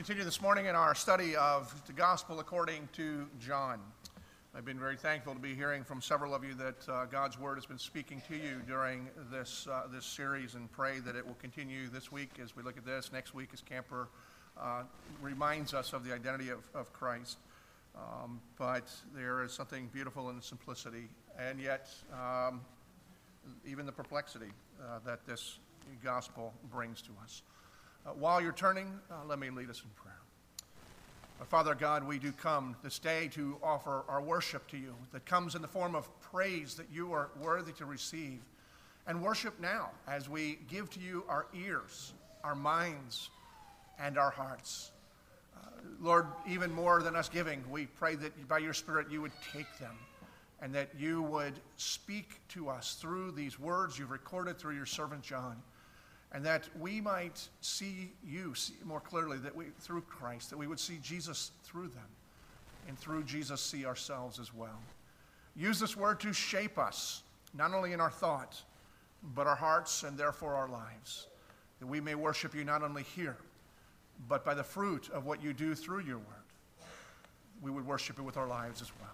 continue this morning in our study of the gospel according to John. I've been very thankful to be hearing from several of you that uh, God's word has been speaking to you during this, uh, this series and pray that it will continue this week as we look at this. Next week, as Camper uh, reminds us of the identity of, of Christ. Um, but there is something beautiful in the simplicity and yet um, even the perplexity uh, that this gospel brings to us. Uh, while you're turning, uh, let me lead us in prayer. Uh, Father God, we do come this day to offer our worship to you that comes in the form of praise that you are worthy to receive. And worship now as we give to you our ears, our minds, and our hearts. Uh, Lord, even more than us giving, we pray that by your Spirit you would take them and that you would speak to us through these words you've recorded through your servant John and that we might see you see more clearly that we through Christ that we would see Jesus through them and through Jesus see ourselves as well. Use this word to shape us not only in our thought but our hearts and therefore our lives that we may worship you not only here but by the fruit of what you do through your word we would worship it with our lives as well.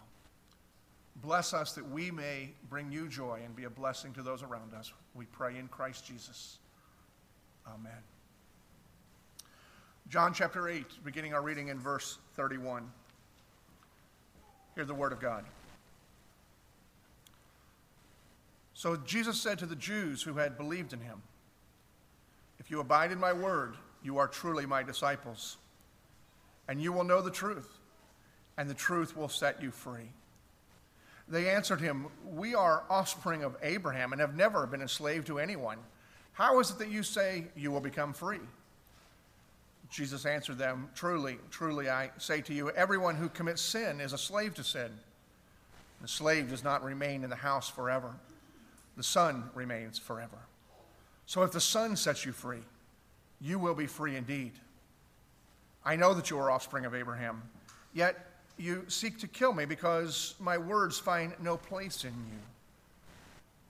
Bless us that we may bring you joy and be a blessing to those around us. We pray in Christ Jesus Amen. John chapter 8, beginning our reading in verse 31. Hear the word of God. So Jesus said to the Jews who had believed in him, If you abide in my word, you are truly my disciples, and you will know the truth, and the truth will set you free. They answered him, We are offspring of Abraham and have never been enslaved to anyone. How is it that you say you will become free? Jesus answered them, Truly, truly, I say to you, everyone who commits sin is a slave to sin. The slave does not remain in the house forever, the son remains forever. So if the son sets you free, you will be free indeed. I know that you are offspring of Abraham, yet you seek to kill me because my words find no place in you.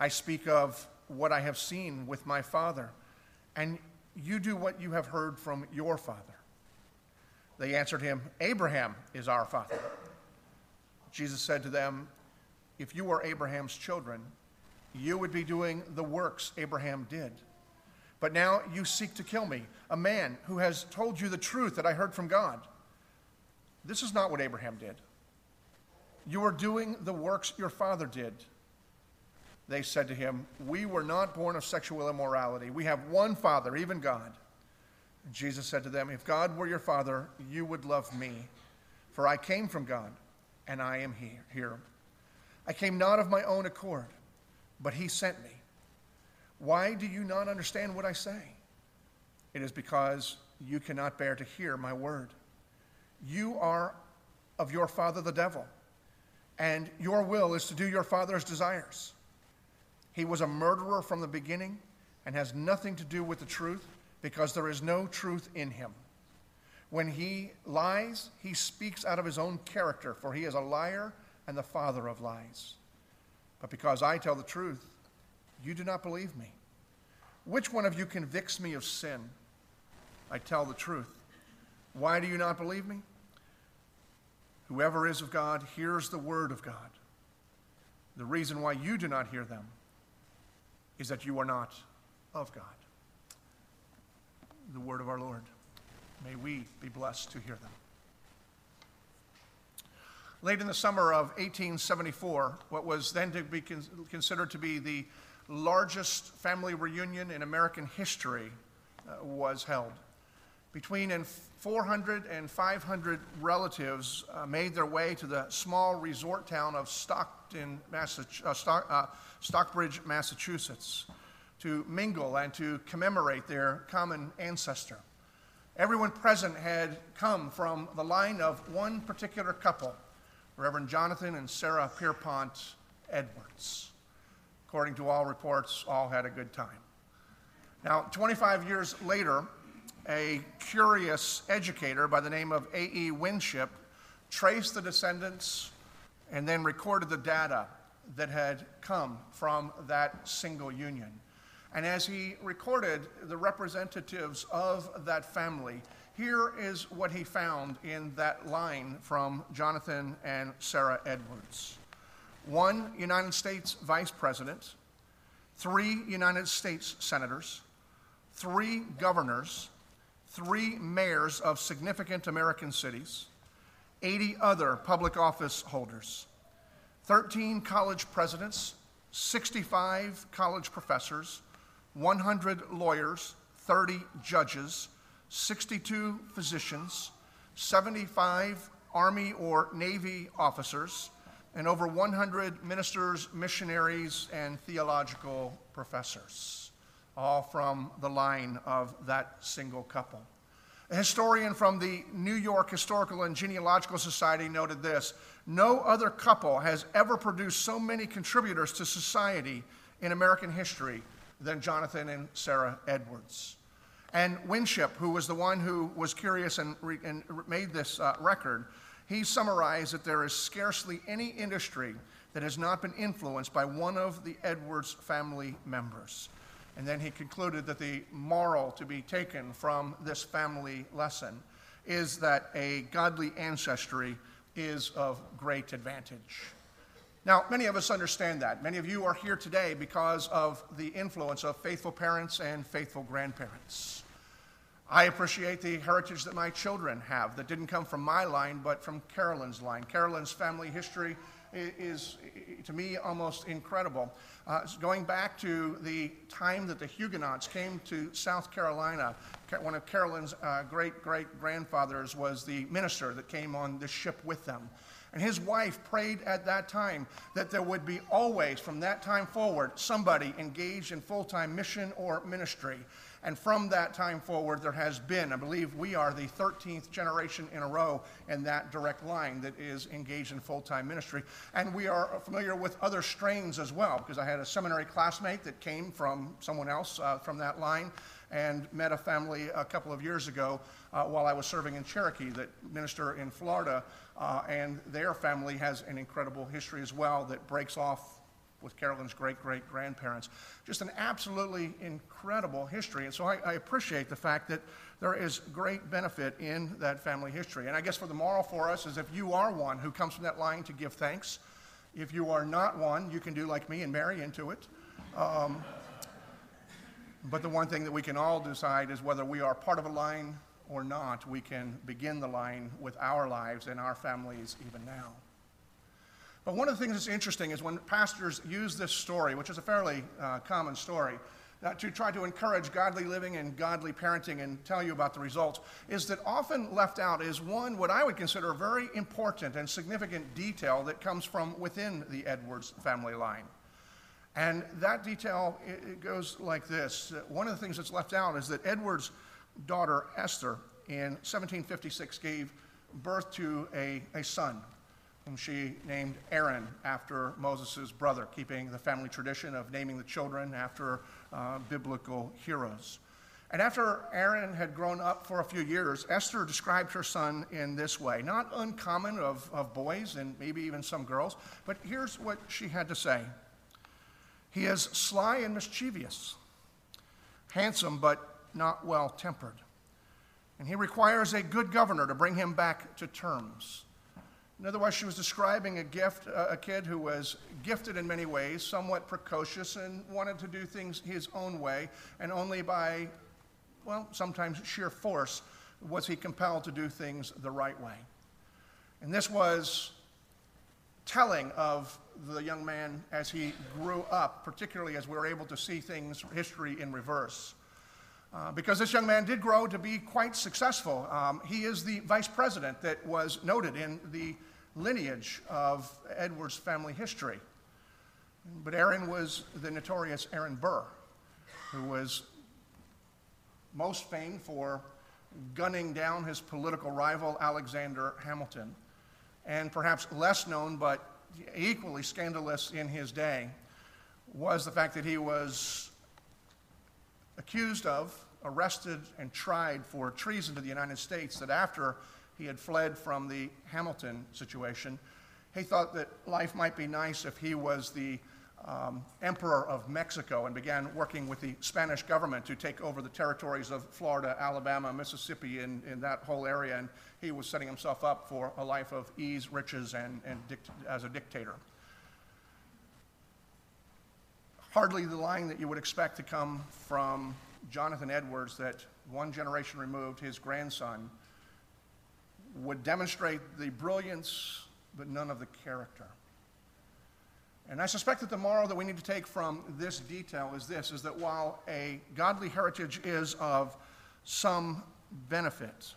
I speak of what I have seen with my Father, and you do what you have heard from your Father. They answered him, Abraham is our Father. Jesus said to them, If you were Abraham's children, you would be doing the works Abraham did. But now you seek to kill me, a man who has told you the truth that I heard from God. This is not what Abraham did. You are doing the works your father did. They said to him, We were not born of sexual immorality. We have one Father, even God. Jesus said to them, If God were your Father, you would love me, for I came from God, and I am here. I came not of my own accord, but He sent me. Why do you not understand what I say? It is because you cannot bear to hear my word. You are of your father the devil, and your will is to do your father's desires. He was a murderer from the beginning and has nothing to do with the truth because there is no truth in him. When he lies, he speaks out of his own character, for he is a liar and the father of lies. But because I tell the truth, you do not believe me. Which one of you convicts me of sin? I tell the truth. Why do you not believe me? Whoever is of God hears the word of God. The reason why you do not hear them is that you are not of God. The word of our Lord. May we be blessed to hear them. Late in the summer of 1874, what was then to be con- considered to be the largest family reunion in American history uh, was held. Between 400 and 500 relatives uh, made their way to the small resort town of Stockton, uh, Stock, uh, Stockbridge, Massachusetts, to mingle and to commemorate their common ancestor. Everyone present had come from the line of one particular couple, Reverend Jonathan and Sarah Pierpont Edwards. According to all reports, all had a good time. Now, 25 years later, a curious educator by the name of A.E. Winship traced the descendants and then recorded the data that had come from that single union. And as he recorded the representatives of that family, here is what he found in that line from Jonathan and Sarah Edwards one United States vice president, three United States senators, three governors, three mayors of significant American cities, 80 other public office holders, 13 college presidents, 65 college professors, 100 lawyers, 30 judges, 62 physicians, 75 Army or Navy officers, and over 100 ministers, missionaries, and theological professors, all from the line of that single couple. A historian from the New York Historical and Genealogical Society noted this No other couple has ever produced so many contributors to society in American history than Jonathan and Sarah Edwards. And Winship, who was the one who was curious and, re- and made this uh, record, he summarized that there is scarcely any industry that has not been influenced by one of the Edwards family members. And then he concluded that the moral to be taken from this family lesson is that a godly ancestry is of great advantage. Now, many of us understand that. Many of you are here today because of the influence of faithful parents and faithful grandparents. I appreciate the heritage that my children have that didn't come from my line, but from Carolyn's line. Carolyn's family history is, to me, almost incredible. Uh, going back to the time that the Huguenots came to South Carolina, one of Carolyn's uh, great great grandfathers was the minister that came on the ship with them. And his wife prayed at that time that there would be always, from that time forward, somebody engaged in full time mission or ministry. And from that time forward, there has been, I believe we are the 13th generation in a row in that direct line that is engaged in full time ministry. And we are familiar with other strains as well, because I had a seminary classmate that came from someone else uh, from that line and met a family a couple of years ago uh, while I was serving in Cherokee that minister in Florida. Uh, and their family has an incredible history as well that breaks off with Carolyn's great great grandparents. Just an absolutely incredible history. And so I, I, appreciate the fact that there is great benefit in that family history. And I guess for the moral for us is if you are one who comes from that line to give thanks, if you are not one, you can do like me and marry into it. Um, but the one thing that we can all decide is whether we are part of a line or not, we can begin the line with our lives and our families even now. But one of the things that's interesting is when pastors use this story, which is a fairly uh, common story, uh, to try to encourage godly living and godly parenting and tell you about the results, is that often left out is one, what I would consider a very important and significant detail that comes from within the Edwards family line. And that detail it, goes like this. One of the things that's left out is that Edwards' daughter, Esther, in 1756 gave birth to a, a son whom she named Aaron after Moses' brother, keeping the family tradition of naming the children after uh, biblical heroes. And after Aaron had grown up for a few years, Esther described her son in this way, not uncommon of, of boys and maybe even some girls, but here's what she had to say He is sly and mischievous, handsome but not well tempered, and he requires a good governor to bring him back to terms. In other words, she was describing a gift, uh, a kid who was gifted in many ways, somewhat precocious, and wanted to do things his own way, and only by, well, sometimes sheer force was he compelled to do things the right way. And this was telling of the young man as he grew up, particularly as we were able to see things, history in reverse. Uh, because this young man did grow to be quite successful. Um, he is the vice president that was noted in the lineage of Edward's family history. But Aaron was the notorious Aaron Burr, who was most famed for gunning down his political rival Alexander Hamilton, and perhaps less known but equally scandalous in his day was the fact that he was accused of, arrested, and tried for treason to the United States. That after he had fled from the Hamilton situation, he thought that life might be nice if he was the um, emperor of Mexico and began working with the Spanish government to take over the territories of Florida, Alabama, Mississippi, and in that whole area. And he was setting himself up for a life of ease, riches, and, and as a dictator. Hardly the line that you would expect to come from Jonathan Edwards that one generation removed, his grandson, would demonstrate the brilliance, but none of the character. And I suspect that the moral that we need to take from this detail is this is that while a godly heritage is of some benefit,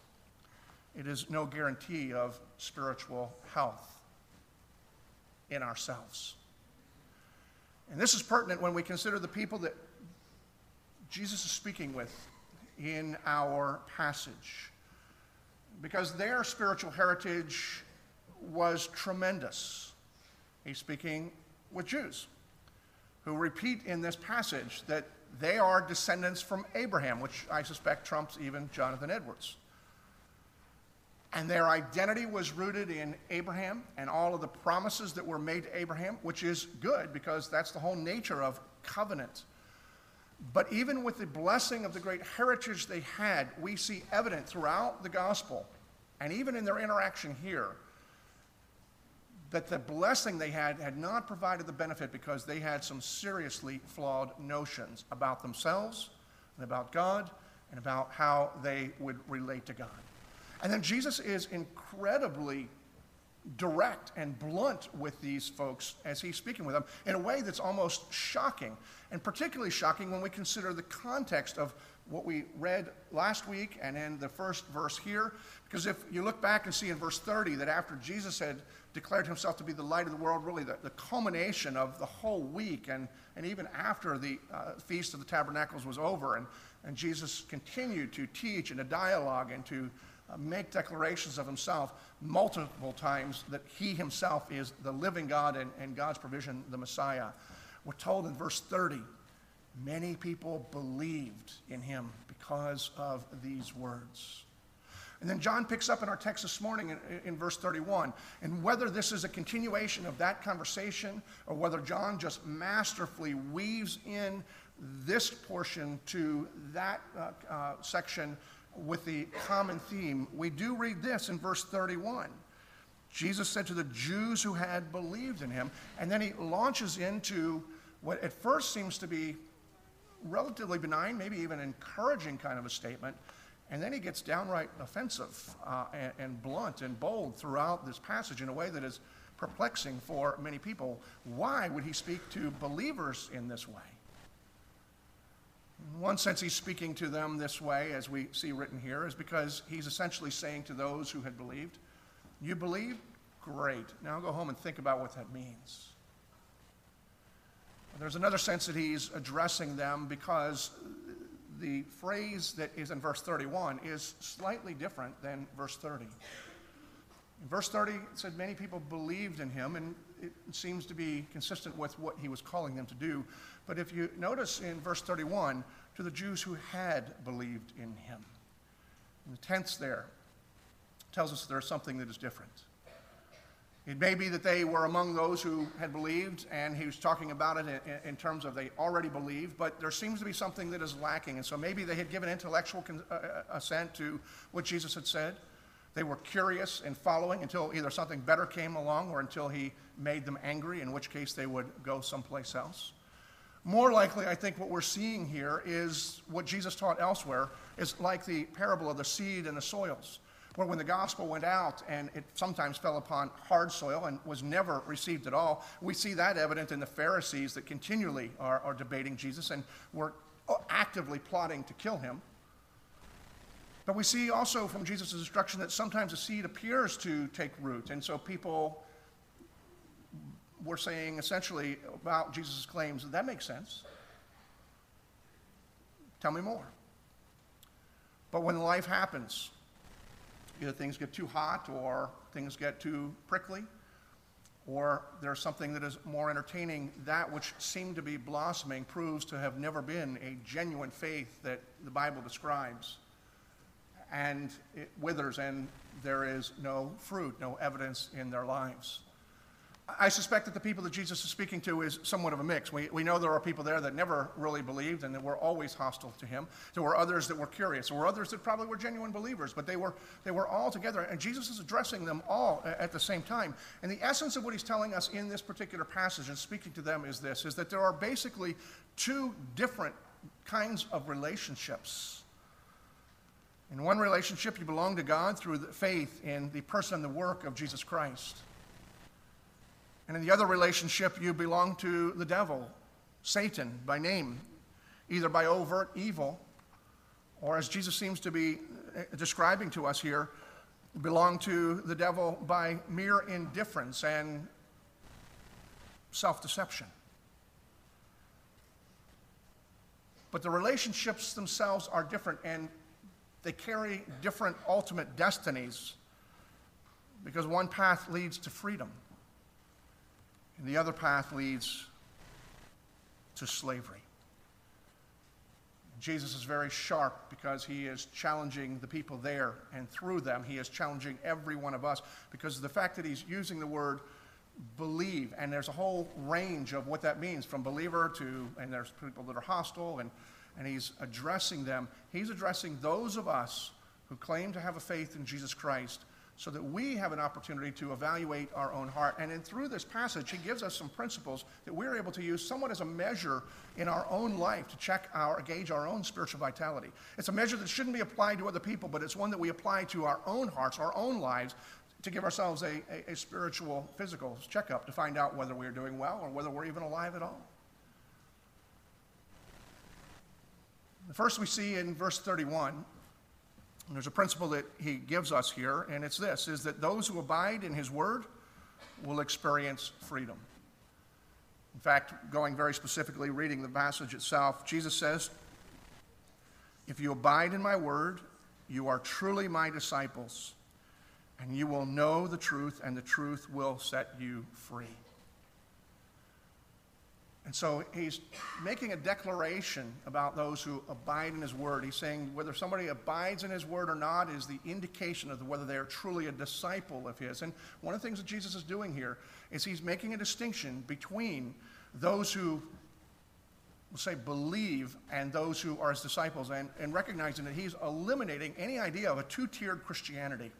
it is no guarantee of spiritual health in ourselves. And this is pertinent when we consider the people that Jesus is speaking with in our passage, because their spiritual heritage was tremendous. He's speaking with Jews who repeat in this passage that they are descendants from Abraham, which I suspect trumps even Jonathan Edwards. And their identity was rooted in Abraham and all of the promises that were made to Abraham, which is good because that's the whole nature of covenant. But even with the blessing of the great heritage they had, we see evident throughout the gospel and even in their interaction here that the blessing they had had not provided the benefit because they had some seriously flawed notions about themselves and about God and about how they would relate to God. And then Jesus is incredibly direct and blunt with these folks as he's speaking with them in a way that's almost shocking, and particularly shocking when we consider the context of what we read last week and in the first verse here. Because if you look back and see in verse 30 that after Jesus had declared himself to be the light of the world, really the, the culmination of the whole week, and, and even after the uh, Feast of the Tabernacles was over, and, and Jesus continued to teach and to dialogue and to make declarations of himself multiple times that he himself is the living God and, and God's provision, the Messiah. We're told in verse 30 many people believed in him because of these words. And then John picks up in our text this morning in, in, verse 31. And whether this is a continuation of that conversation or whether John just masterfully weaves in this portion to that uh, uh, section with the common theme, we do read this in verse 31. Jesus said to the Jews who had believed in him, and then he launches into what at first seems to be relatively benign, maybe even encouraging kind of a statement and then he gets downright offensive uh, and, and blunt and bold throughout this passage in a way that is perplexing for many people. Why would he speak to believers in this way? In one sense, he's speaking to them this way, as we see written here, is because he's essentially saying to those who had believed, You believe? Great. Now go home and think about what that means. There's another sense that he's addressing them because the phrase that is in verse 31 is slightly different than verse 30. In verse 30, it said many people believed in him, and it seems to be consistent with what he was calling them to do. But if you notice in verse 31, to the Jews who had believed in him. And the tense there tells us there's something that is different. It may be that they were among those who had believed, and he was talking about it in, in, terms of they already believed, but there seems to be something that is lacking. And so maybe they had given intellectual con- uh, uh, assent to what Jesus had said. They were curious and following until either something better came along or until he made them angry, in which case they would go someplace else. More likely, I think what we're seeing here is what Jesus taught elsewhere is like the parable of the seed and the soils where when the gospel went out and it sometimes fell upon hard soil and was never received at all, we see that evident in the Pharisees that continually are, are debating Jesus and were actively plotting to kill him. But we see also from Jesus' instruction that sometimes a seed appears to take root, and so people were saying essentially about Jesus' claims, that that makes sense. Tell me more. But when life happens, either things get too hot or things get too prickly, or there's something that is more entertaining. That which seemed to be blossoming proves to have never been a genuine faith that the Bible describes. And it withers, and there is no fruit, no evidence in their lives. I suspect that the people that Jesus is speaking to is somewhat of a mix. We, we know there are people there that never really believed and that were always hostile to him. There were others that were curious. There were others that probably were genuine believers, but they were, they were all together. And Jesus is addressing them all at the same time. And the essence of what he's telling us in this particular passage and speaking to them is this, is that there are basically two different kinds of relationships. In one relationship, you belong to God through faith in the person and the work of Jesus Christ. And in the other relationship, you belong to the devil, Satan by name, either by overt evil, or as Jesus seems to be eh, describing to us here, belong to the devil by mere indifference and self deception. But the relationships themselves are different and they carry different ultimate destinies because one path leads to freedom and the other path leads to slavery. Jesus is very sharp because he is challenging the people there, and through them, he is challenging every one of us because the fact that he's using the word believe, and there's a whole range of what that means from believer to, and there's people that are hostile, and, and he's addressing them. He's addressing those of us who claim to have a faith in Jesus Christ so that we have an opportunity to evaluate our own heart. And in, through this passage, he gives us some principles that we're able to use somewhat as a measure in our own life to check our, gauge our own spiritual vitality. It's a measure that shouldn't be applied to other people, but it's one that we apply to our own hearts, our own lives, to give ourselves a, a, a spiritual, physical checkup to find out whether we're doing well or whether we're even alive at all. The first we see in verse 31 and there's a principle that he gives us here, and it's this is that those who abide in his word will experience freedom. In fact, going very specifically, reading the passage itself, Jesus says, If you abide in my word, you are truly my disciples, and you will know the truth, and the truth will set you free. And so he's making a declaration about those who abide in his word. He's saying whether somebody abides in his word or not is the indication of whether they are truly a disciple of his. And one of the things that Jesus is doing here is he's making a distinction between those who we'll say believe and those who are his disciples and, and recognizing that he's eliminating any idea of a two-tiered Christianity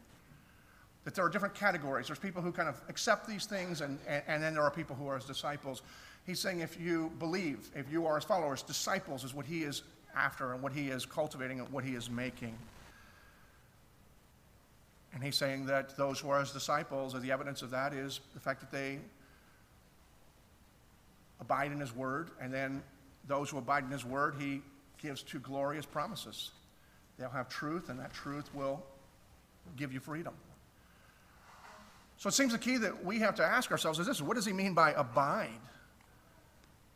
that there are different categories. There's people who kind of accept these things, and, and, and, then there are people who are his disciples. He's saying if you believe, if you are his followers, disciples is what he is after and what he is cultivating and what he is making. And he's saying that those who are his disciples, the evidence of that is the fact that they abide in his word, and then those who abide in his word, he gives two glorious promises. They'll have truth, and that truth will give you freedom. So it seems the key that we have to ask ourselves is this what does he mean by abide?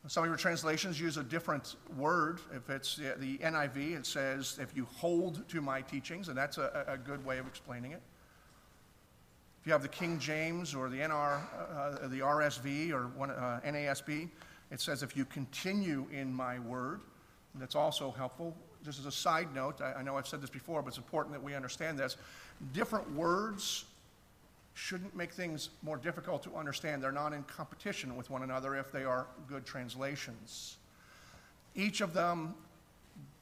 Some of your translations use a different word. If it's the NIV, it says, if you hold to my teachings, and that's a, a good way of explaining it. If you have the King James or the NR, uh, the RSV or one, uh, NASB, it says, if you continue in my word. that's also helpful. Just as a side note, I, I know I've said this before, but it's important that we understand this. Different words shouldn't make things more difficult to understand. They're not in competition with one another if they are good translations. Each of them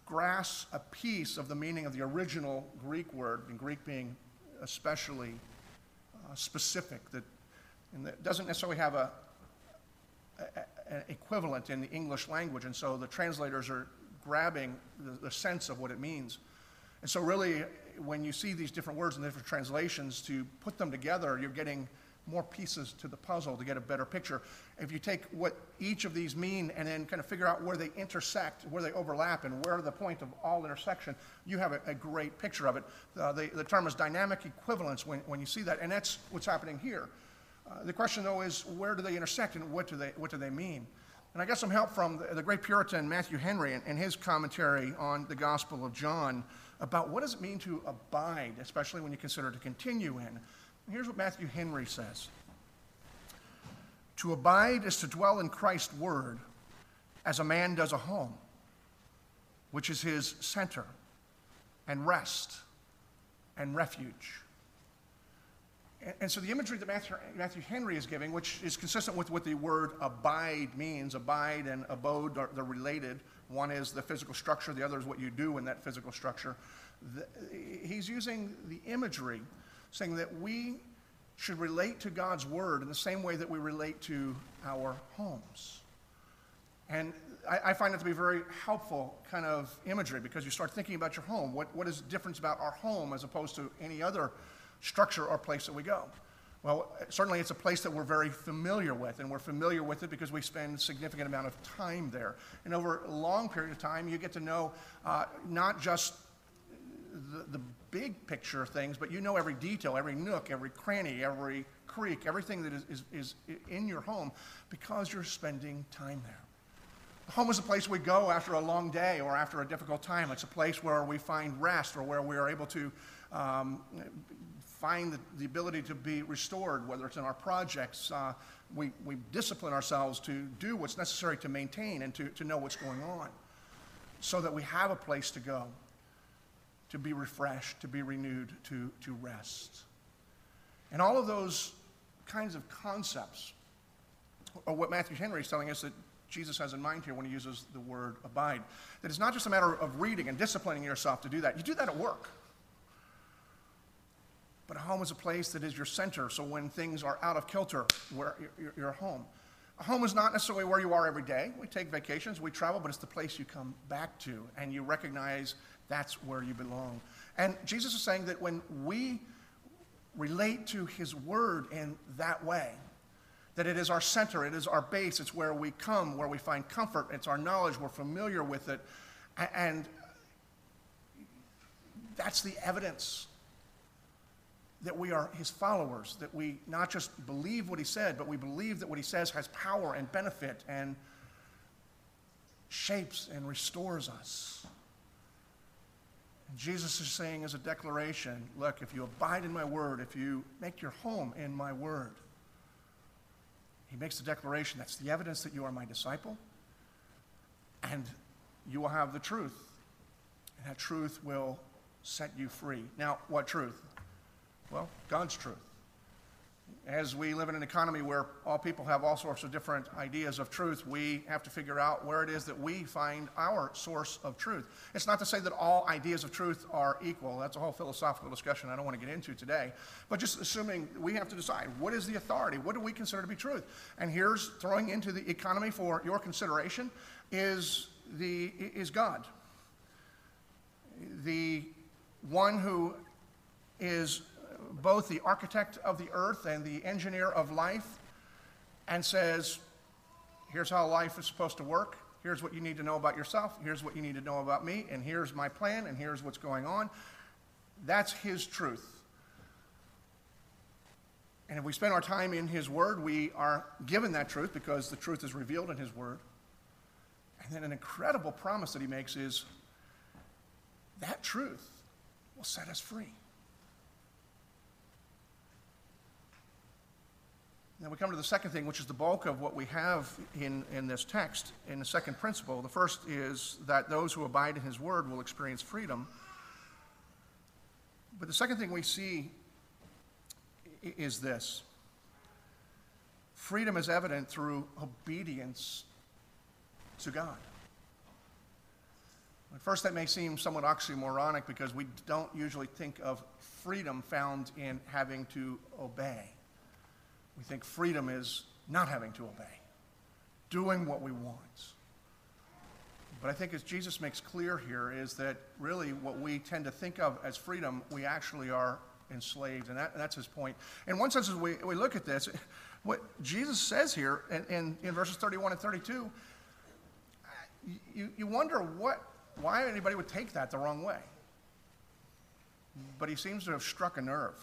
grasps a piece of the meaning of the original Greek word, and Greek being especially uh, specific, that, that doesn't necessarily have a, an equivalent in the English language, and so the translators are grabbing the, the sense of what it means. And so, really, when you see these different words and different translations, to put them together, you're getting more pieces to the puzzle to get a better picture. If you take what each of these mean and then kind of figure out where they intersect, where they overlap, and where the point of all intersection, you have a, a great picture of it. Uh, the, the term is dynamic equivalence when, when you see that, and that's what's happening here. Uh, the question, though, is where do they intersect and what do they, what do they mean? And I got some help from the, the great Puritan Matthew Henry in, in his commentary on the Gospel of John about what does it mean to abide, especially when you consider to continue in. here's what Matthew Henry says To abide is to dwell in Christ's word as a man does a home, which is his center and rest and refuge. And, and so the imagery that Matthew, Matthew Henry is giving, which is consistent with what the word abide means, abide and abode are they're related. One is the physical structure, the other is what you do in that physical structure. The, he's using the imagery, saying that we should relate to God's word in the same way that we relate to our homes. And I, I, find it to be very helpful kind of imagery because you start thinking about your home. What, what is the difference about our home as opposed to any other structure or place that we go? Well, certainly it's a place that we're very familiar with, and we're familiar with it because we spend a significant amount of time there. And over a long period of time, you get to know uh, not just the, the big picture of things, but you know every detail, every nook, every cranny, every creak, everything that is, is, is in your home because you're spending time there. Home is a place we go after a long day or after a difficult time. It's a place where we find rest or where we are able to um, find the, the, ability to be restored, whether it's in our projects. Uh, we, we discipline ourselves to do what's necessary to maintain and to, to know what's going on so that we have a place to go, to be refreshed, to be renewed, to, to rest. And all of those kinds of concepts are what Matthew Henry is telling us that Jesus has in mind here when he uses the word abide. That it's not just a matter of reading and disciplining yourself to do that. You do that at work. But home is a place that is your center, so when things are out of kilter, where you're, you're home. A home is not necessarily where you are every day. We take vacations, we travel, but it's the place you come back to, and you recognize that's where you belong. And Jesus is saying that when we relate to his word in that way, that it is our center, it is our base, it's where we come, where we find comfort, it's our knowledge, we're familiar with it. And that's the evidence that we are his followers, that we not just believe what he said, but we believe that what he says has power and benefit and shapes and restores us. And Jesus is saying as a declaration look, if you abide in my word, if you make your home in my word, he makes the declaration that's the evidence that you are my disciple, and you will have the truth. And that truth will set you free. Now, what truth? Well, God's truth as we live in an economy where all people have all sorts of different ideas of truth, we have to figure out where it is that we find our source of truth. It's not to say that all ideas of truth are equal. That's a whole philosophical discussion I don't want to get into today. But just assuming we have to decide what is the authority? What do we consider to be truth? And here's throwing into the economy for your consideration is, the, is God. The one who is both the architect of the earth and the engineer of life and says, here's how life is supposed to work. Here's what you need to know about yourself. Here's what you need to know about me. And here's my plan. And here's what's going on. That's his truth. And if we spend our time in his word, we are given that truth because the truth is revealed in his word. And then an incredible promise that he makes is that truth will set us free. Now we come to the second thing, which is the bulk of what we have in, in this text, in the second principle. The first is that those who abide in his word will experience freedom. But the second thing we see is this freedom is evident through obedience to God. At first, that may seem somewhat oxymoronic because we don't usually think of freedom found in having to obey. We think freedom is not having to obey, doing what we want. But I think as Jesus makes clear here is that really what we tend to think of as freedom, we actually are enslaved. And, that, that's his point. In one sense, as we, we look at this, what Jesus says here in, in, in verses 31 and 32, you, you wonder what, why anybody would take that the wrong way. But he seems to have struck a nerve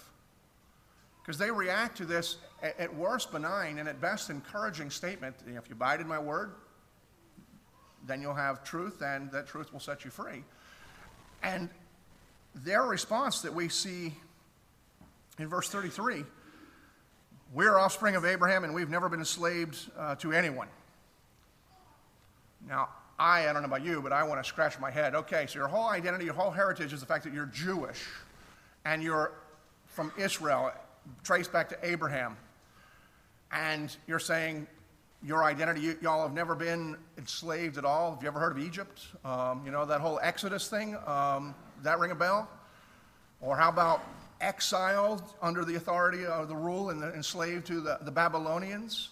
because they react to this at worst benign and at best encouraging statement. If you abide in my word then you'll have truth and that truth will set you free. And their response that we see in verse 33 we're offspring of abraham and we've never been enslaved uh, to anyone. Now I, I don't know about you, but I want to scratch my head. Okay, so your whole identity, your whole heritage is the fact that you're Jewish and you're from Israel traced back to Abraham. And you're saying your identity, you, all have never been enslaved at all. Have you ever heard of Egypt? Um, you know, that whole Exodus thing? Um, that ring a bell? Or how about exiled under the authority of the rule and enslaved to the, the Babylonians?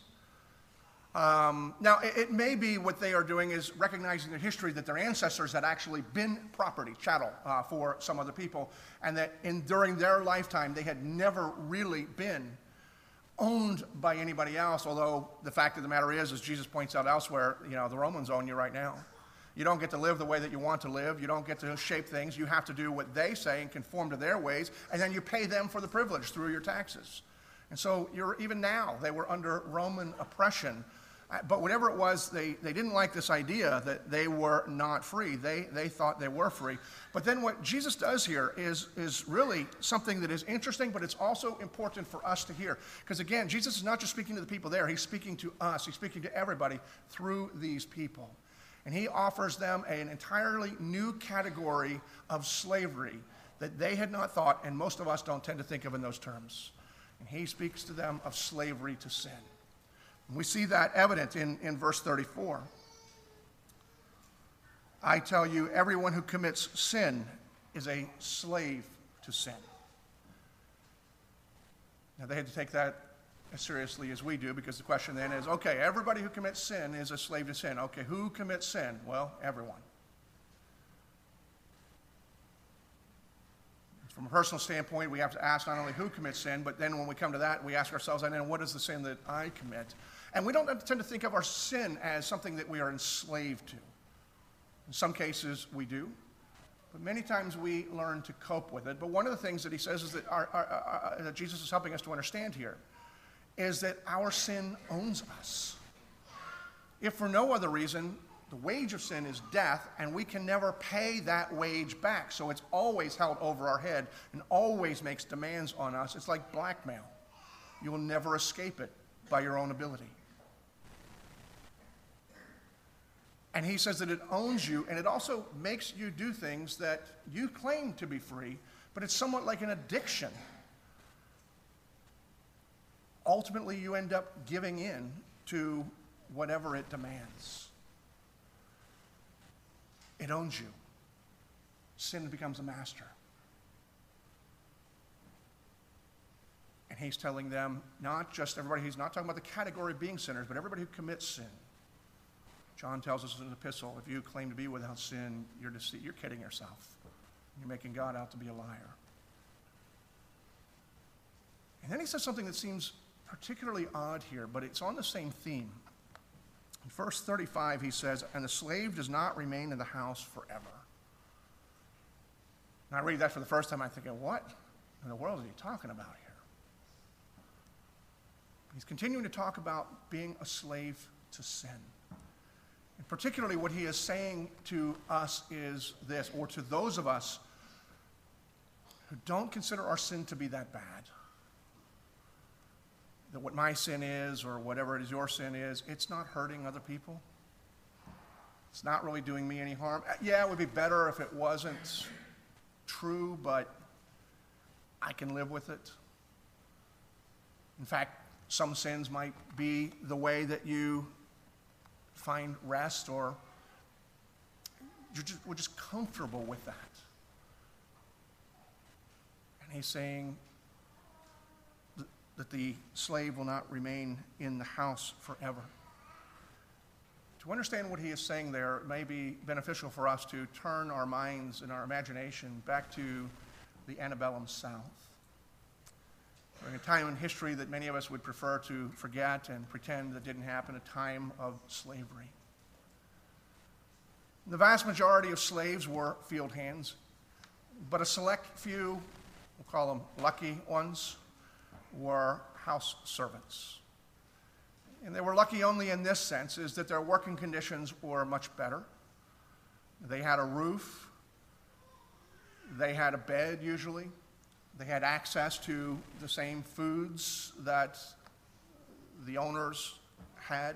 Um, now, it, it, may be what they are doing is recognizing the history that their ancestors had actually been property, chattel, uh, for some other people, and that in, during their lifetime they had never really been owned by anybody else. Although the fact of the matter is, as Jesus points out elsewhere, you know, the Romans own you right now. You don't get to live the way that you want to live. You don't get to shape things. You have to do what they say and conform to their ways, and then you pay them for the privilege through your taxes. And so you're even now, they were under Roman oppression but whatever it was, they, they didn't like this idea that they were not free. They, they thought they were free. But then what Jesus does here is, is really something that is interesting, but it's also important for us to hear. Because again, Jesus is not just speaking to the people there, he's speaking to us, he's speaking to everybody through these people. And he offers them an entirely new category of slavery that they had not thought, and most of us don't tend to think of in those terms. And he speaks to them of slavery to sin. We see that evident in, in verse 34. I tell you, everyone who commits sin is a slave to sin. Now, they had to take that as seriously as we do because the question then is okay, everybody who commits sin is a slave to sin. Okay, who commits sin? Well, everyone. From a personal standpoint, we have to ask not only who commits sin, but then when we come to that, we ask ourselves, and then what is the sin that I commit? And we don't tend to think of our sin as something that we are enslaved to. In some cases, we do. But many times we learn to cope with it. But one of the things that he says is that, our, our, our, that Jesus is helping us to understand here is that our sin owns us. If for no other reason, the wage of sin is death, and we can never pay that wage back. So it's always held over our head and always makes demands on us. It's like blackmail. You will never escape it by your own ability. And he says that it owns you and it also makes you do things that you claim to be free, but it's somewhat like an addiction. Ultimately, you end up giving in to whatever it demands. It owns you. Sin becomes a master. And he's telling them, not just everybody, he's not talking about the category of being sinners, but everybody who commits sin. John tells us in his epistle if you claim to be without sin, you're, dece- you're kidding yourself. You're making God out to be a liar. And then he says something that seems particularly odd here, but it's on the same theme. In verse 35, he says, And the slave does not remain in the house forever. And I read that for the first time, I'm thinking, what in the world is he talking about here? He's continuing to talk about being a slave to sin. And particularly, what he is saying to us is this, or to those of us who don't consider our sin to be that bad. That what my sin is, or whatever it is your sin is, it's not hurting other people. It's not really doing me any harm. Uh, yeah, it would be better if it wasn't true, but I can live with it. In fact, some sins might be the way that you find rest or you're just, we're just comfortable with that. And he's saying that the slave will not remain in the house forever. To understand what he is saying there, it may be beneficial for us to turn our minds and our imagination back to the antebellum South a time in history that many of us would prefer to forget and pretend that didn't happen, a time of slavery. The vast majority of slaves were field hands, but a select few, we'll call them lucky ones, were house servants. And they were lucky only in this sense, is that their working conditions were much better. They had a roof, they had a bed usually, they had access to the same foods that the owners had.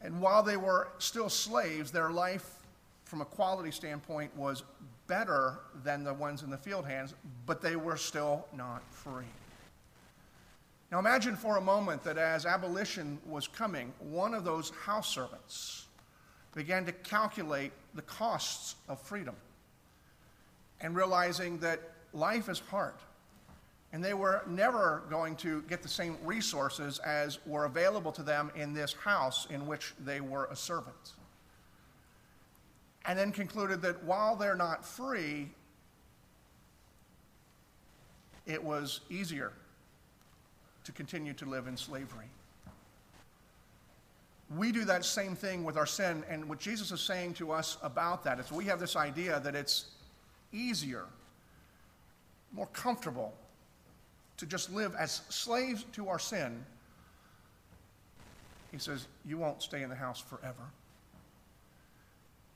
And while they were still slaves, their life, from a quality standpoint, was better than the ones in the field hands, but they were still not free. Now imagine for a moment that as abolition was coming, one of those house servants began to calculate the costs of freedom and realizing that life is hard. And they were never going to get the same resources as were available to them in this house in which they were a servant. And then concluded that while they're not free, it was easier to continue to live in slavery. We do that same thing with our sin, and what Jesus is saying to us about that is we have this idea that it's easier, more comfortable to just live as slaves to our sin. He says, You won't stay in the house forever.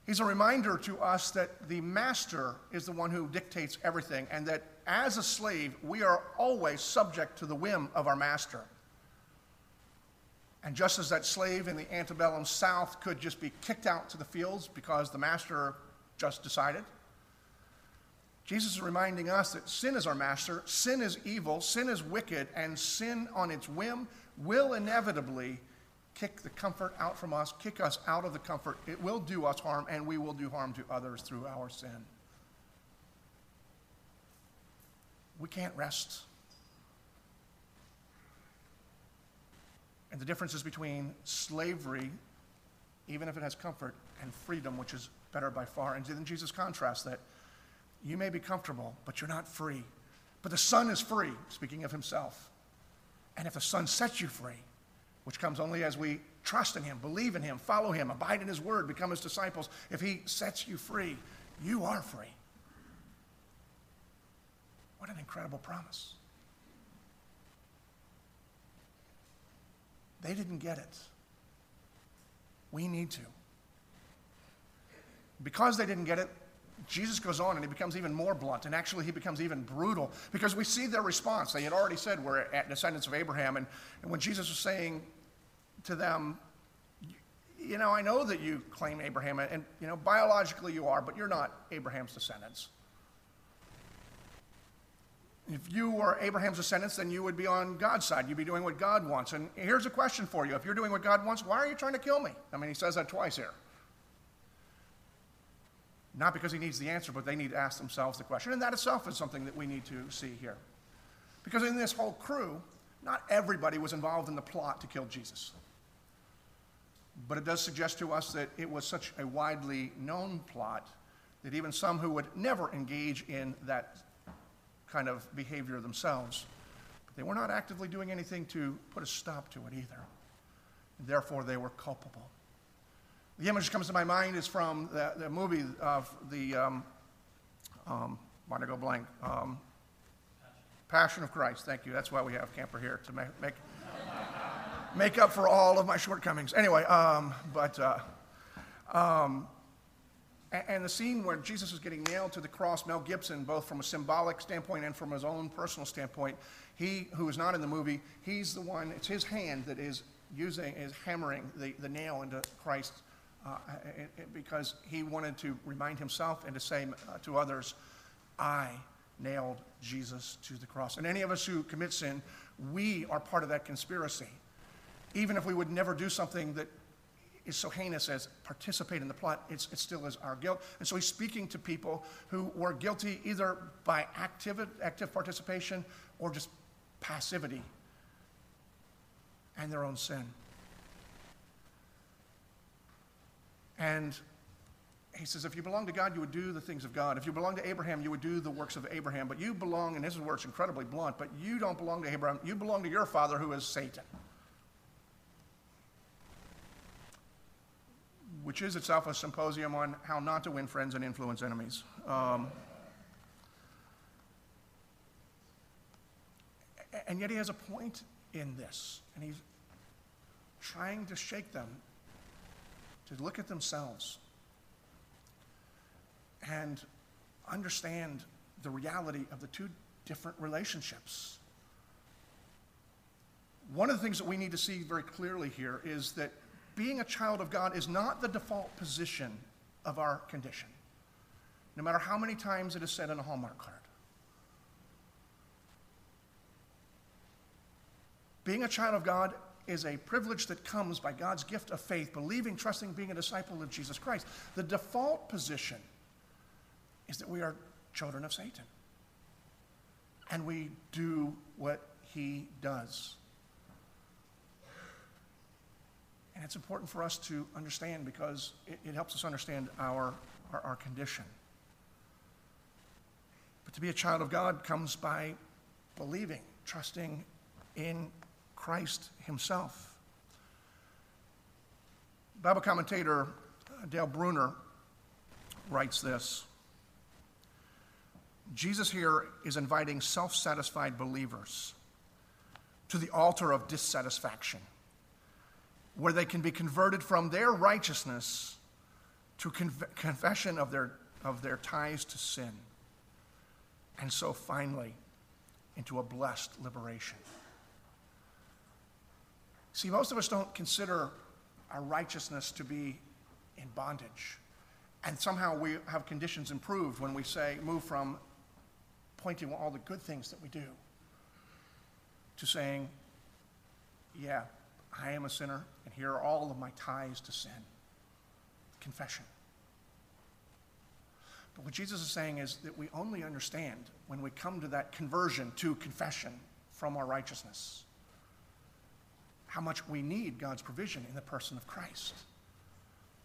He's a reminder to us that the master is the one who dictates everything, and that as a slave, we are always subject to the whim of our master. And just as that slave in the antebellum South could just be kicked out to the fields because the master just decided, Jesus is reminding us that sin is our master, sin is evil, sin is wicked, and sin on its whim will inevitably kick the comfort out from us, kick us out of the comfort. It will do us harm, and we will do harm to others through our sin. We can't rest. And the difference is between slavery, even if it has comfort, and freedom, which is better by far. And then Jesus contrasts that you may be comfortable, but you're not free. But the Son is free, speaking of himself. And if the Son sets you free, which comes only as we trust in him, believe in him, follow him, abide in his word, become his disciples. If he sets you free, you are free. What an incredible promise. They didn't get it. We need to. Because they didn't get it, Jesus goes on and he becomes even more blunt, and actually he becomes even brutal because we see their response. They had already said we're at descendants of Abraham, and, and when Jesus was saying to them, you know, I know that you claim Abraham, and, you know, biologically you are, but you're not Abraham's descendants. If you were Abraham's descendants, then you would be on God's side. You'd be doing what God wants. And here's a question for you. If you're doing what God wants, why are you trying to kill me? I mean, he says that twice here. Not because he needs the answer, but they need to ask themselves the question. And that itself is something that we need to see here. Because in this whole crew, not everybody was involved in the plot to kill Jesus. But it does suggest to us that it was such a widely known plot that even some who would never engage in that kind of behavior themselves, they were not actively doing anything to put a stop to it either. And therefore, they were culpable. The image that comes to my mind is from the, the movie of the, um, um, did I go blank? Um, Passion of Christ. Thank you. That's why we have Camper here to make, make, make up for all of my shortcomings. Anyway, um, but, uh, um, and, and the scene where Jesus is getting nailed to the cross, Mel Gibson, both from a symbolic standpoint and from his own personal standpoint, he, who is not in the movie, he's the one, it's his hand that is using, is hammering the, the nail into Christ's uh, because he wanted to remind himself and to say uh, to others, I nailed Jesus to the cross. And any of us who commit sin, we are part of that conspiracy. Even if we would never do something that is so heinous as participate in the plot, it still is our guilt. And so he's speaking to people who were guilty either by active, active participation or just passivity and their own sin. And he says, if you belong to God, you would do the things of God. If you belong to Abraham, you would do the works of Abraham. But you belong, and this is where it's incredibly blunt, but you don't belong to Abraham. You belong to your father, who is Satan, which is itself a symposium on how not to win friends and influence enemies. Um, and yet he has a point in this, and he's trying to shake them to look at themselves and understand the reality of the two different relationships. One of the things that we need to see very clearly here is that being a child of God is not the default position of our condition. no matter how many times it is said on a Hallmark card. Being a child of God is a privilege that comes by God's gift of faith, believing, trusting, being a disciple of Jesus Christ. The default position is that we are children of Satan. And we do what he does. And it's important for us to understand because it, it helps us understand our, our, our condition. But to be a child of God comes by believing, trusting in Christ Himself. Bible commentator uh, Dale Bruner writes this Jesus here is inviting self satisfied believers to the altar of dissatisfaction, where they can be converted from their righteousness to conf- confession of their, of their ties to sin, and so finally into a blessed liberation. See, most of us don't consider our righteousness to be in bondage. And somehow we have conditions improved when we say, move from pointing all the good things that we do to saying, yeah, I am a sinner, and here are all of my ties to sin. Confession. But what Jesus is saying is that we only understand when we come to that conversion to confession from our righteousness how much we need God's provision in the person of Christ.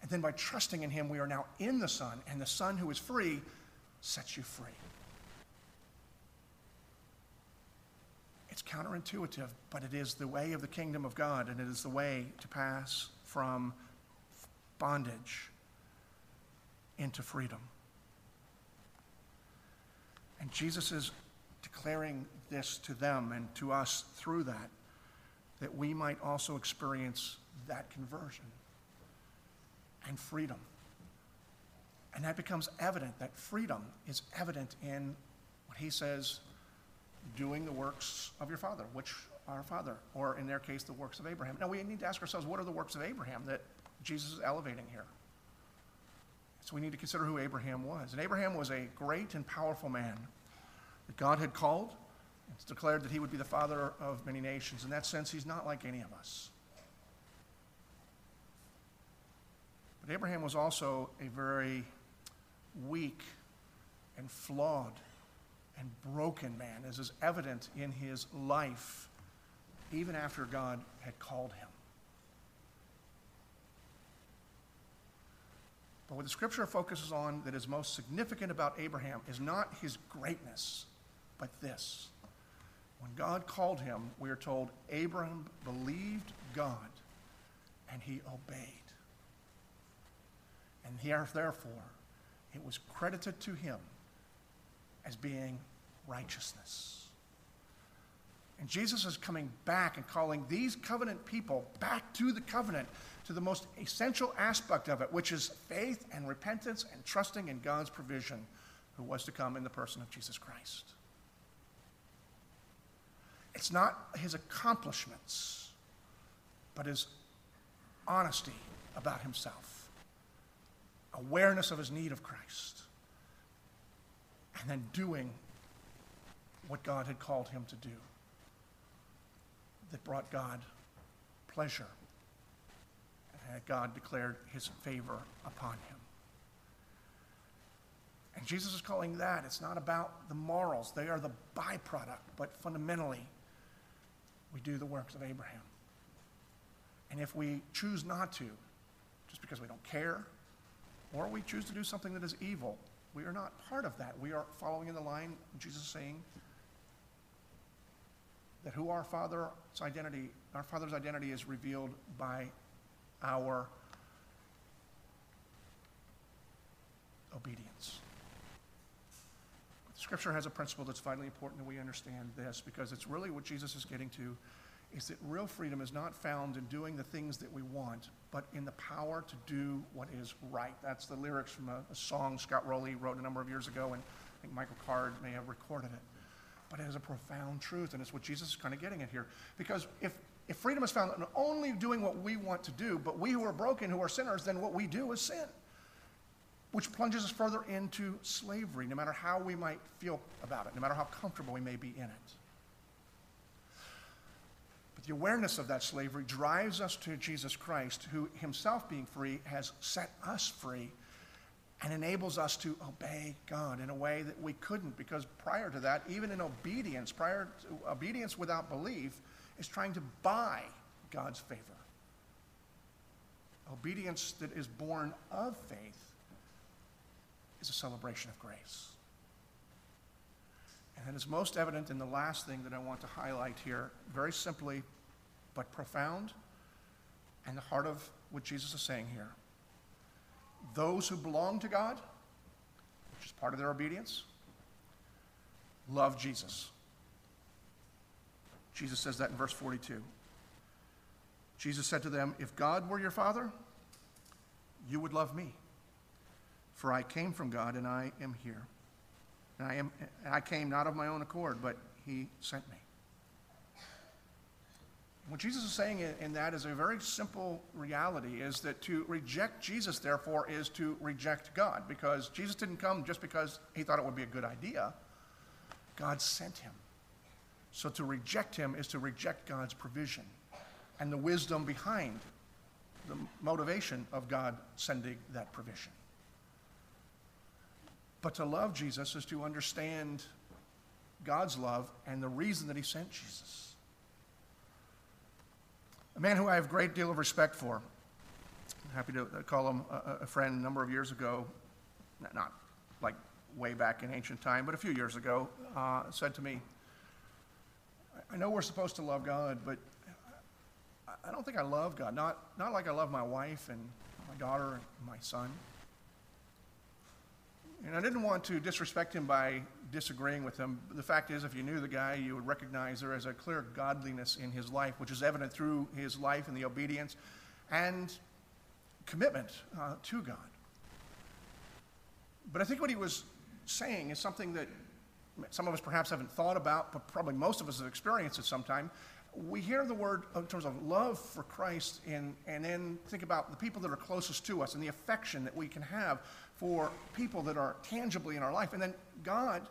And then by trusting in Him, we are now in the Son, and the Son who is free sets you free. It's counterintuitive, but it is the way of the kingdom of God, and it is the way to pass from bondage into freedom. And Jesus is declaring this to them and to us through that that we might also experience that conversion and freedom. And that becomes evident, that freedom is evident in what he says, doing the works of your father, which our father, or in their case, the works of Abraham. Now we need to ask ourselves, what are the works of Abraham that Jesus is elevating here? So we need to consider who Abraham was. And Abraham was a great and powerful man that God had called it's declared that he would be the father of many nations. In that sense, he's not like any of us. But Abraham was also a very weak and flawed and broken man, as is evident in his life, even after God had called him. But what the scripture focuses on that is most significant about Abraham is not his greatness, but this when God called him, we are told Abram believed God and he obeyed. And here, therefore, it was credited to him as being righteousness. And Jesus is coming back and calling these covenant people back to the covenant, to the most essential aspect of it, which is faith and repentance and trusting in God's provision who was to come in the person of Jesus Christ. It's not his accomplishments, but his honesty about himself, awareness of his need of Christ, and then doing what God had called him to do that brought God pleasure. And God declared his favor upon him. And Jesus is calling that, it's not about the morals, they are the byproduct, but fundamentally, we do the works of Abraham. And if we choose not to, just because we don't care, or we choose to do something that is evil, we are not part of that. We are following in the line Jesus saying that who our Father's identity, our Father's identity is revealed by our obedience. Scripture has a principle that's vitally important that we understand this because it's really what Jesus is getting to is that real freedom is not found in doing the things that we want, but in the power to do what is right. That's the lyrics from a, a song Scott Roley wrote a number of years ago, and I think Michael Card may have recorded it. But it is a profound truth, and it's what Jesus is kind of getting at here. Because if, if freedom is found in only doing what we want to do, but we who are broken, who are sinners, then what we do is sin. Which plunges us further into slavery, no matter how we might feel about it, no matter how comfortable we may be in it. But the awareness of that slavery drives us to Jesus Christ, who himself being free has set us free and enables us to obey God in a way that we couldn't because prior to that, even in obedience, prior to obedience without belief, is trying to buy God's favor. Obedience that is born of faith is a celebration of grace. And it is most evident in the last thing that I want to highlight here, very simply but profound, and the heart of what Jesus is saying here. Those who belong to God, which is part of their obedience, love Jesus. Jesus says that in verse 42. Jesus said to them, If God were your Father, you would love me. For I came from God and I am here. And I, am, and I came not of my own accord, but He sent me. What Jesus is saying in that is a very simple reality is that to reject Jesus, therefore, is to reject God because Jesus didn't come just because he thought it would be a good idea. God sent him. So to reject him is to reject God's provision and the wisdom behind the motivation of God sending that provision. But to love Jesus is to understand God's love and the reason that he sent Jesus a man who I have a great deal of respect for. I'm happy to call him a, a friend a number of years ago, not like way back in ancient time, but a few years ago, uh, said to me, I know we're supposed to love God, but I don't think I love God. Not, not like I love my wife and my daughter and my son. And I didn't want to disrespect him by disagreeing with him. The fact is, if you knew the guy, you would recognize there is a clear godliness in his life, which is evident through his life and the obedience and commitment uh, to God. But I think what he was saying is something that some of us perhaps haven't thought about, but probably most of us have experienced at some time. We hear the word in terms of love for Christ and, and then think about the people that are closest to us and the affection that we can have for people that are tangibly in our life. And then God,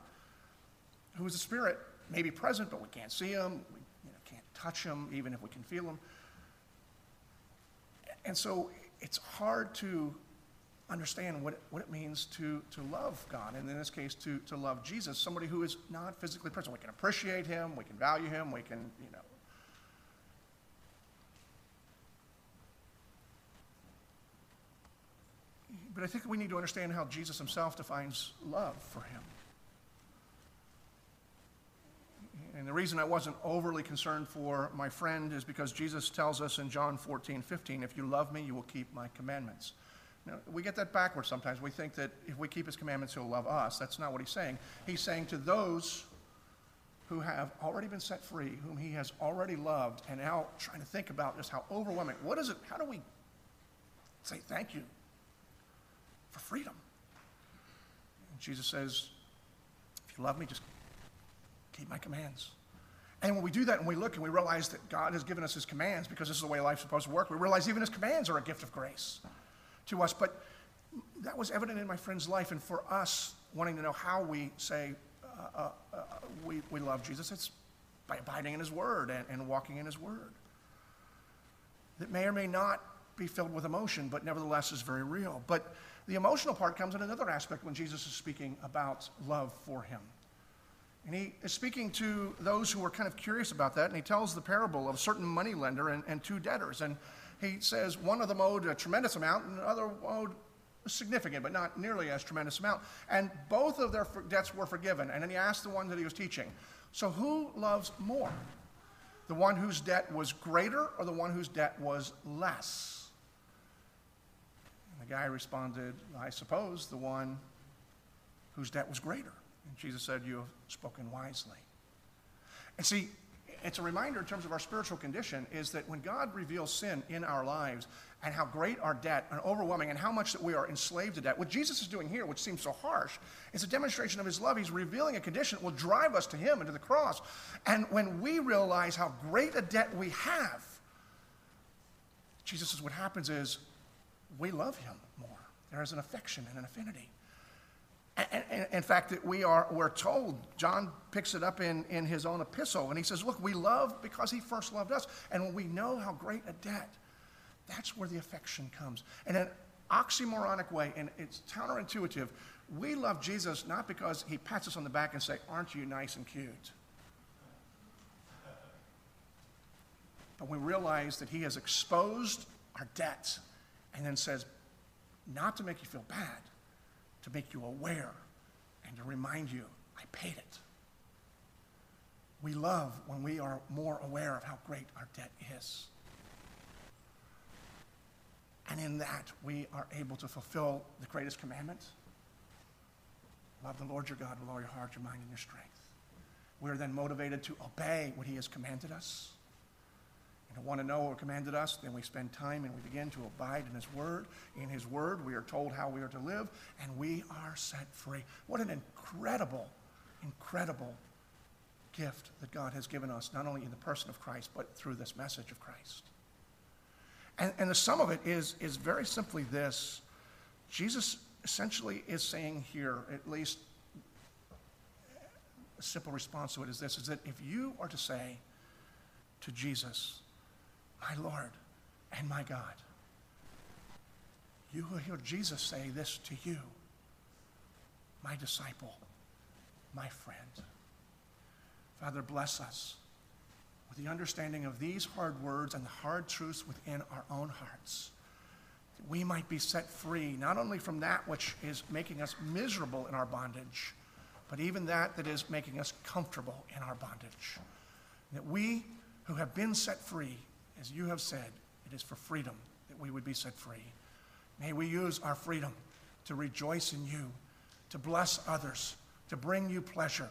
who is a spirit, may be present, but we can't see him, we you know, can't touch him, even if we can feel him. And so it's hard to understand what it, what it means to, to love God, and in this case, to, to love Jesus, somebody who is not physically present. We can appreciate him, we can value him, we can, you know, But I think we need to understand how Jesus himself defines love for him. And the reason I wasn't overly concerned for my friend is because Jesus tells us in John 14, 15, if you love me, you will keep my commandments. Now, we get that backwards sometimes. We think that if we keep his commandments, he'll love us. That's not what he's saying. He's saying to those who have already been set free, whom he has already loved, and now trying to think about just how overwhelming. What is it? How do we say thank you for freedom. And Jesus says, if you love me, just keep my commands. And when we do that and we look and we realize that God has given us his commands because this is the way life's supposed to work, we realize even his commands are a gift of grace to us. But that was evident in my friend's life. And for us, wanting to know how we say uh, uh, uh, we, we love Jesus, it's by abiding in his word and, and walking in his word. That may or may not be filled with emotion, but nevertheless is very real. But the emotional part comes in another aspect when Jesus is speaking about love for him. And he is speaking to those who are kind of curious about that, and he tells the parable of a certain money lender and, and two debtors. And he says one of them owed a tremendous amount, and the other owed significant, but not nearly as tremendous amount. And both of their debts were forgiven. And then he asked the one that he was teaching, So who loves more? The one whose debt was greater or the one whose debt was less? The guy responded, I suppose the one whose debt was greater. And Jesus said, You have spoken wisely. And see, it's a reminder in terms of our spiritual condition is that when God reveals sin in our lives and how great our debt and overwhelming and how much that we are enslaved to debt, what Jesus is doing here, which seems so harsh, is a demonstration of his love. He's revealing a condition that will drive us to him and to the cross. And when we realize how great a debt we have, Jesus says what happens is we love him more. There is an affection and an affinity. And, and- in fact, that we are, we're told, John picks it up in, in his own epistle, and he says, Look, we love because he first loved us. And when we know how great a debt, that's where the affection comes. In an oxymoronic way, and it's counterintuitive, we love Jesus not because he pats us on the back and say, Aren't you nice and cute? But we realize that he has exposed our debts and then says, not to make you feel bad, to make you aware and to remind you, I paid it. We love when we are more aware of how great our debt is. And in that, we are able to fulfill the greatest commandment love the Lord your God with all your heart, your mind, and your strength. We are then motivated to obey what he has commanded us. And want to know what commanded us, then we spend time and we begin to abide in his word. In his word, we are told how we are to live, and we are set free. What an incredible, incredible gift that God has given us, not only in the person of Christ, but through this message of Christ. And, and the sum of it is, is very simply this Jesus essentially is saying here, at least a simple response to it is this is that if you are to say to Jesus, my Lord and my God, you will hear Jesus say this to you, my disciple, my friend. Father, bless us with the understanding of these hard words and the hard truths within our own hearts. That we might be set free, not only from that which is making us miserable in our bondage, but even that that is making us comfortable in our bondage. That we who have been set free, as you have said, it is for freedom that we would be set free. May we use our freedom to rejoice in you, to bless others, to bring you pleasure,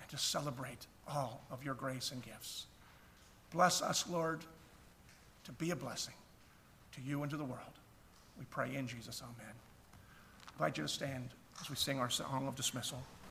and to celebrate all of your grace and gifts. Bless us, Lord, to be a blessing to you and to the world. We pray in Jesus. Amen. I invite you to stand as we sing our song of dismissal.